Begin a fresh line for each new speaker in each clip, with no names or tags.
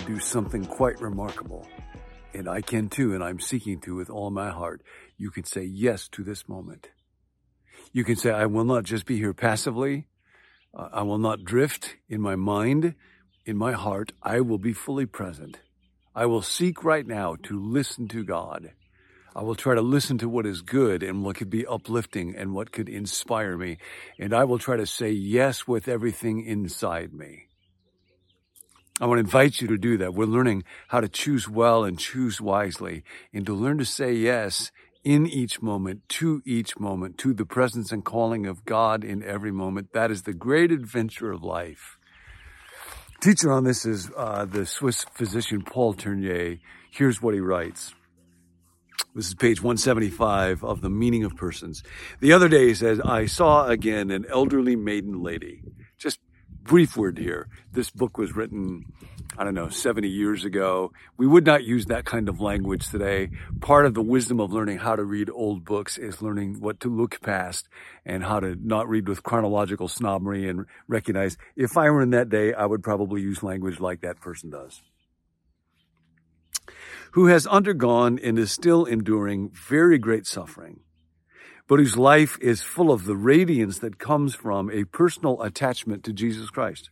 can do something quite remarkable. And I can too, and I'm seeking to with all my heart. You can say yes to this moment. You can say, I will not just be here passively. Uh, I will not drift in my mind, in my heart. I will be fully present. I will seek right now to listen to God. I will try to listen to what is good and what could be uplifting and what could inspire me. And I will try to say yes with everything inside me. I want to invite you to do that. We're learning how to choose well and choose wisely and to learn to say yes in each moment, to each moment, to the presence and calling of God in every moment. That is the great adventure of life. Teacher on this is uh, the Swiss physician Paul Tournier. Here's what he writes. This is page 175 of The Meaning of Persons. The other day, he says, I saw again an elderly maiden lady. Brief word here. This book was written, I don't know, 70 years ago. We would not use that kind of language today. Part of the wisdom of learning how to read old books is learning what to look past and how to not read with chronological snobbery and recognize if I were in that day, I would probably use language like that person does who has undergone and is still enduring very great suffering, but whose life is full of the radiance that comes from a personal attachment to Jesus Christ.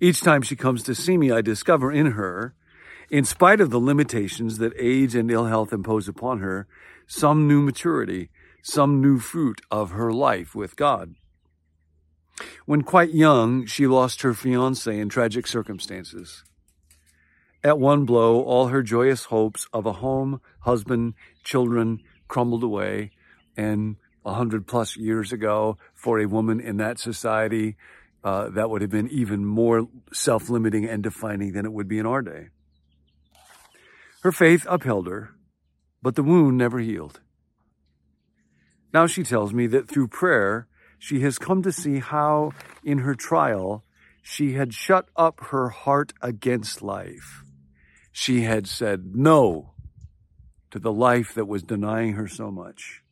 Each time she comes to see me, I discover in her, in spite of the limitations that age and ill health impose upon her, some new maturity, some new fruit of her life with God. When quite young, she lost her fiance in tragic circumstances. At one blow, all her joyous hopes of a home, husband, children crumbled away. And a hundred plus years ago, for a woman in that society, uh, that would have been even more self-limiting and defining than it would be in our day. Her faith upheld her, but the wound never healed. Now she tells me that through prayer, she has come to see how, in her trial, she had shut up her heart against life she had said no to the life that was denying her so much.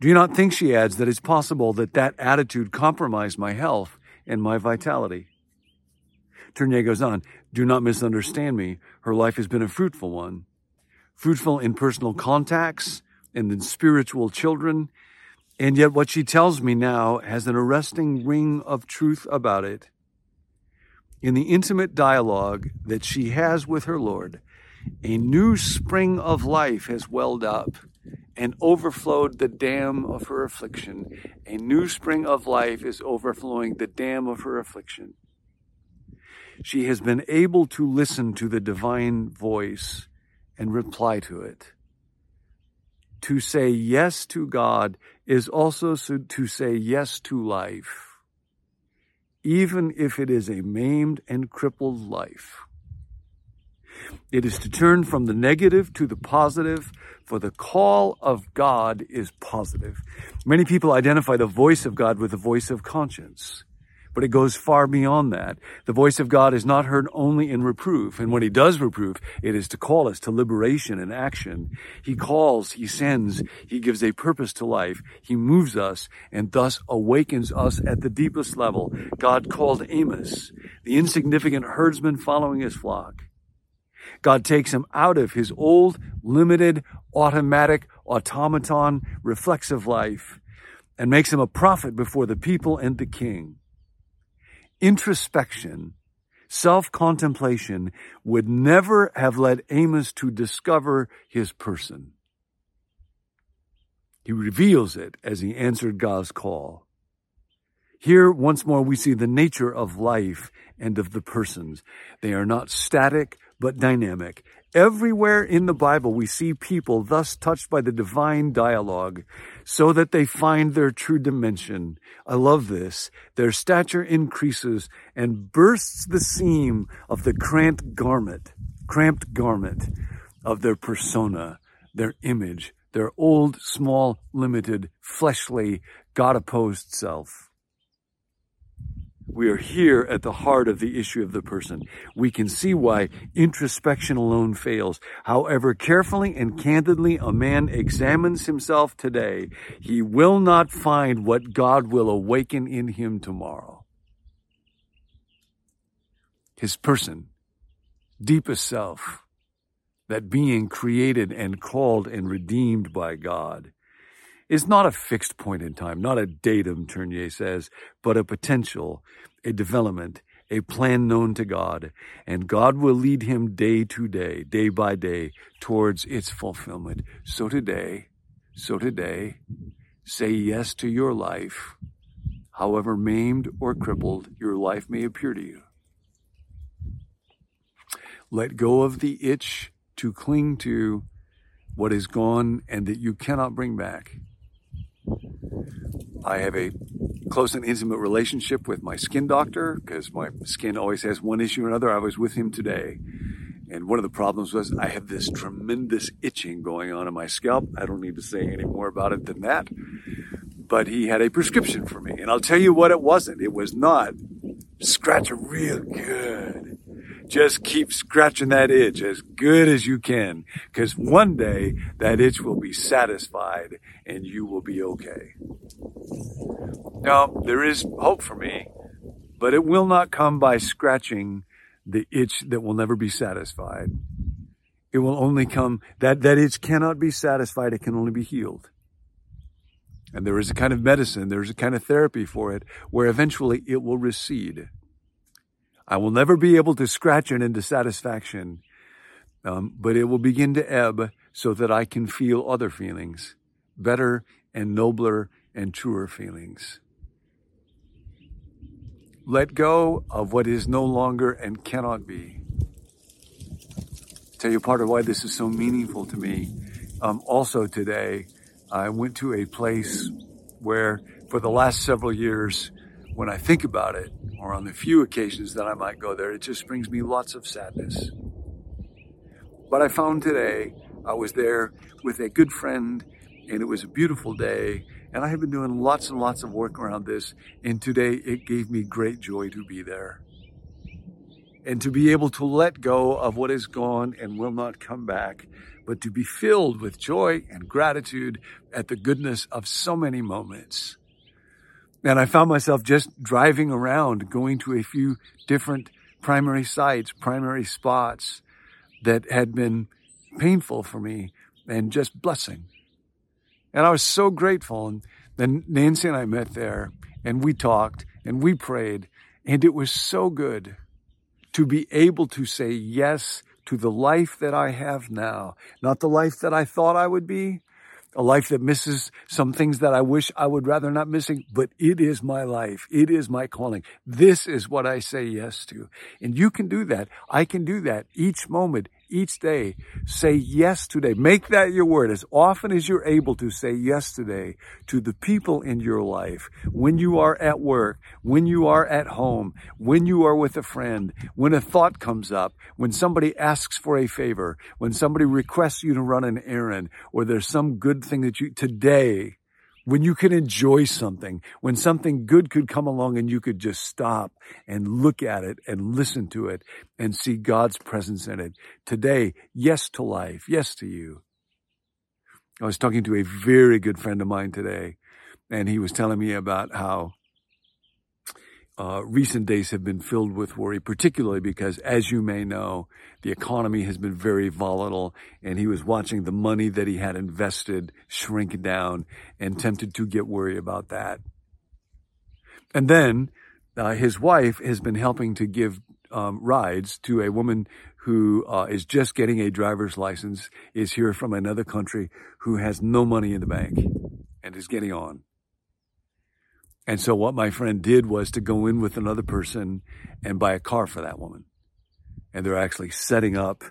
Do you not think, she adds, that it's possible that that attitude compromised my health and my vitality? Tournier goes on, do not misunderstand me. Her life has been a fruitful one. Fruitful in personal contacts and in spiritual children. And yet what she tells me now has an arresting ring of truth about it in the intimate dialogue that she has with her Lord, a new spring of life has welled up and overflowed the dam of her affliction. A new spring of life is overflowing the dam of her affliction. She has been able to listen to the divine voice and reply to it. To say yes to God is also to say yes to life even if it is a maimed and crippled life. It is to turn from the negative to the positive, for the call of God is positive. Many people identify the voice of God with the voice of conscience but it goes far beyond that. The voice of God is not heard only in reproof. And when he does reproof, it is to call us to liberation and action. He calls, he sends, he gives a purpose to life. He moves us and thus awakens us at the deepest level. God called Amos, the insignificant herdsman following his flock. God takes him out of his old, limited, automatic, automaton, reflexive life and makes him a prophet before the people and the king introspection, self-contemplation would never have led Amos to discover his person. He reveals it as he answered God's call. Here, once more, we see the nature of life and of the persons. They are not static, but dynamic. Everywhere in the Bible, we see people thus touched by the divine dialogue so that they find their true dimension. I love this. Their stature increases and bursts the seam of the cramped garment, cramped garment of their persona, their image, their old, small, limited, fleshly, God opposed self. We are here at the heart of the issue of the person. We can see why introspection alone fails. However carefully and candidly a man examines himself today, he will not find what God will awaken in him tomorrow. His person, deepest self, that being created and called and redeemed by God is not a fixed point in time, not a datum, Tournier says, but a potential, a development, a plan known to God, and God will lead him day to day, day by day, towards its fulfillment. So today, so today, say yes to your life, however maimed or crippled your life may appear to you. Let go of the itch to cling to what is gone and that you cannot bring back. I have a close and intimate relationship with my skin doctor because my skin always has one issue or another. I was with him today. And one of the problems was I have this tremendous itching going on in my scalp. I don't need to say any more about it than that. But he had a prescription for me. And I'll tell you what it wasn't. It was not scratch real good just keep scratching that itch as good as you can because one day that itch will be satisfied and you will be okay. Now, there is hope for me, but it will not come by scratching the itch that will never be satisfied. It will only come, that, that itch cannot be satisfied. It can only be healed. And there is a kind of medicine, there's a kind of therapy for it where eventually it will recede. I will never be able to scratch it into satisfaction, um, but it will begin to ebb so that I can feel other feelings, better and nobler and truer feelings. Let go of what is no longer and cannot be. tell you part of why this is so meaningful to me. Um, also today, I went to a place where for the last several years, when I think about it, or on the few occasions that I might go there, it just brings me lots of sadness. But I found today I was there with a good friend and it was a beautiful day and I have been doing lots and lots of work around this and today it gave me great joy to be there. And to be able to let go of what is gone and will not come back, but to be filled with joy and gratitude at the goodness of so many moments. And I found myself just driving around, going to a few different primary sites, primary spots that had been painful for me and just blessing. And I was so grateful. And then Nancy and I met there and we talked and we prayed and it was so good to be able to say yes to the life that I have now, not the life that I thought I would be, a life that misses some things that I wish I would rather not missing, but it is my life. It is my calling. This is what I say yes to. And you can do that. I can do that each moment, each day. Say yes today. Make that your word as often as you're able to say yes today to the people in your life. When you are at work, when you are at home, when you are with a friend, when a thought comes up, when somebody asks for a favor, when somebody requests you to run an errand, or there's some good thing that you, today, when you can enjoy something, when something good could come along and you could just stop and look at it and listen to it and see God's presence in it. Today, yes to life, yes to you. I was talking to a very good friend of mine today, and he was telling me about how uh, recent days have been filled with worry, particularly because, as you may know, the economy has been very volatile, and he was watching the money that he had invested shrink down and tempted to get worried about that. And then uh, his wife has been helping to give um, rides to a woman who uh, is just getting a driver's license, is here from another country, who has no money in the bank and is getting on. And so what my friend did was to go in with another person and buy a car for that woman. And they're actually setting up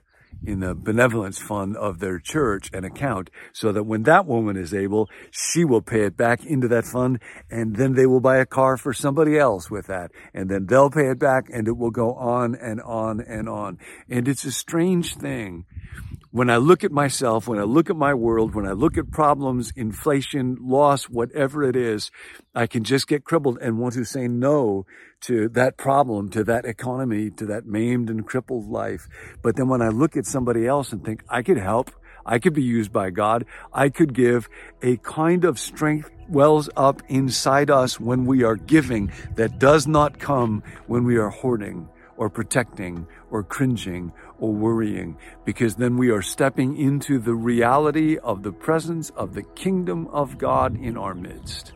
in the benevolence fund of their church an account so that when that woman is able, she will pay it back into that fund and then they will buy a car for somebody else with that. And then they'll pay it back and it will go on and on and on. And it's a strange thing when I look at myself, when I look at my world, when I look at problems, inflation, loss, whatever it is, I can just get crippled and want to say no to that problem, to that economy, to that maimed and crippled life. But then when I look at somebody else and think I could help, I could be used by God. I could give a kind of strength wells up inside us when we are giving that does not come when we are hoarding or protecting or cringing or worrying, because then we are stepping into the reality of the presence of the kingdom of God in our midst,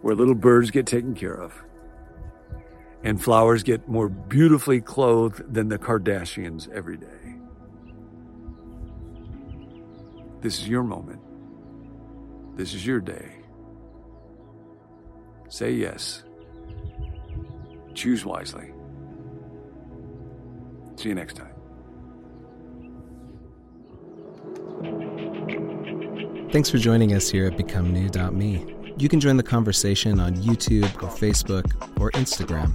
where little birds get taken care of and flowers get more beautifully clothed than the Kardashians every day. This is your moment. This is your day. Say yes. Choose wisely. See you next time.
Thanks for joining us here at BecomeNew.me. You can join the conversation on YouTube or Facebook or Instagram.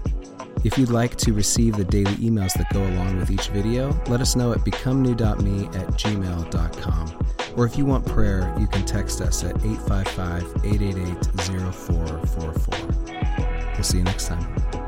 If you'd like to receive the daily emails that go along with each video, let us know at becomenew.me at gmail.com. Or if you want prayer, you can text us at 855 888 0444. We'll see you next time.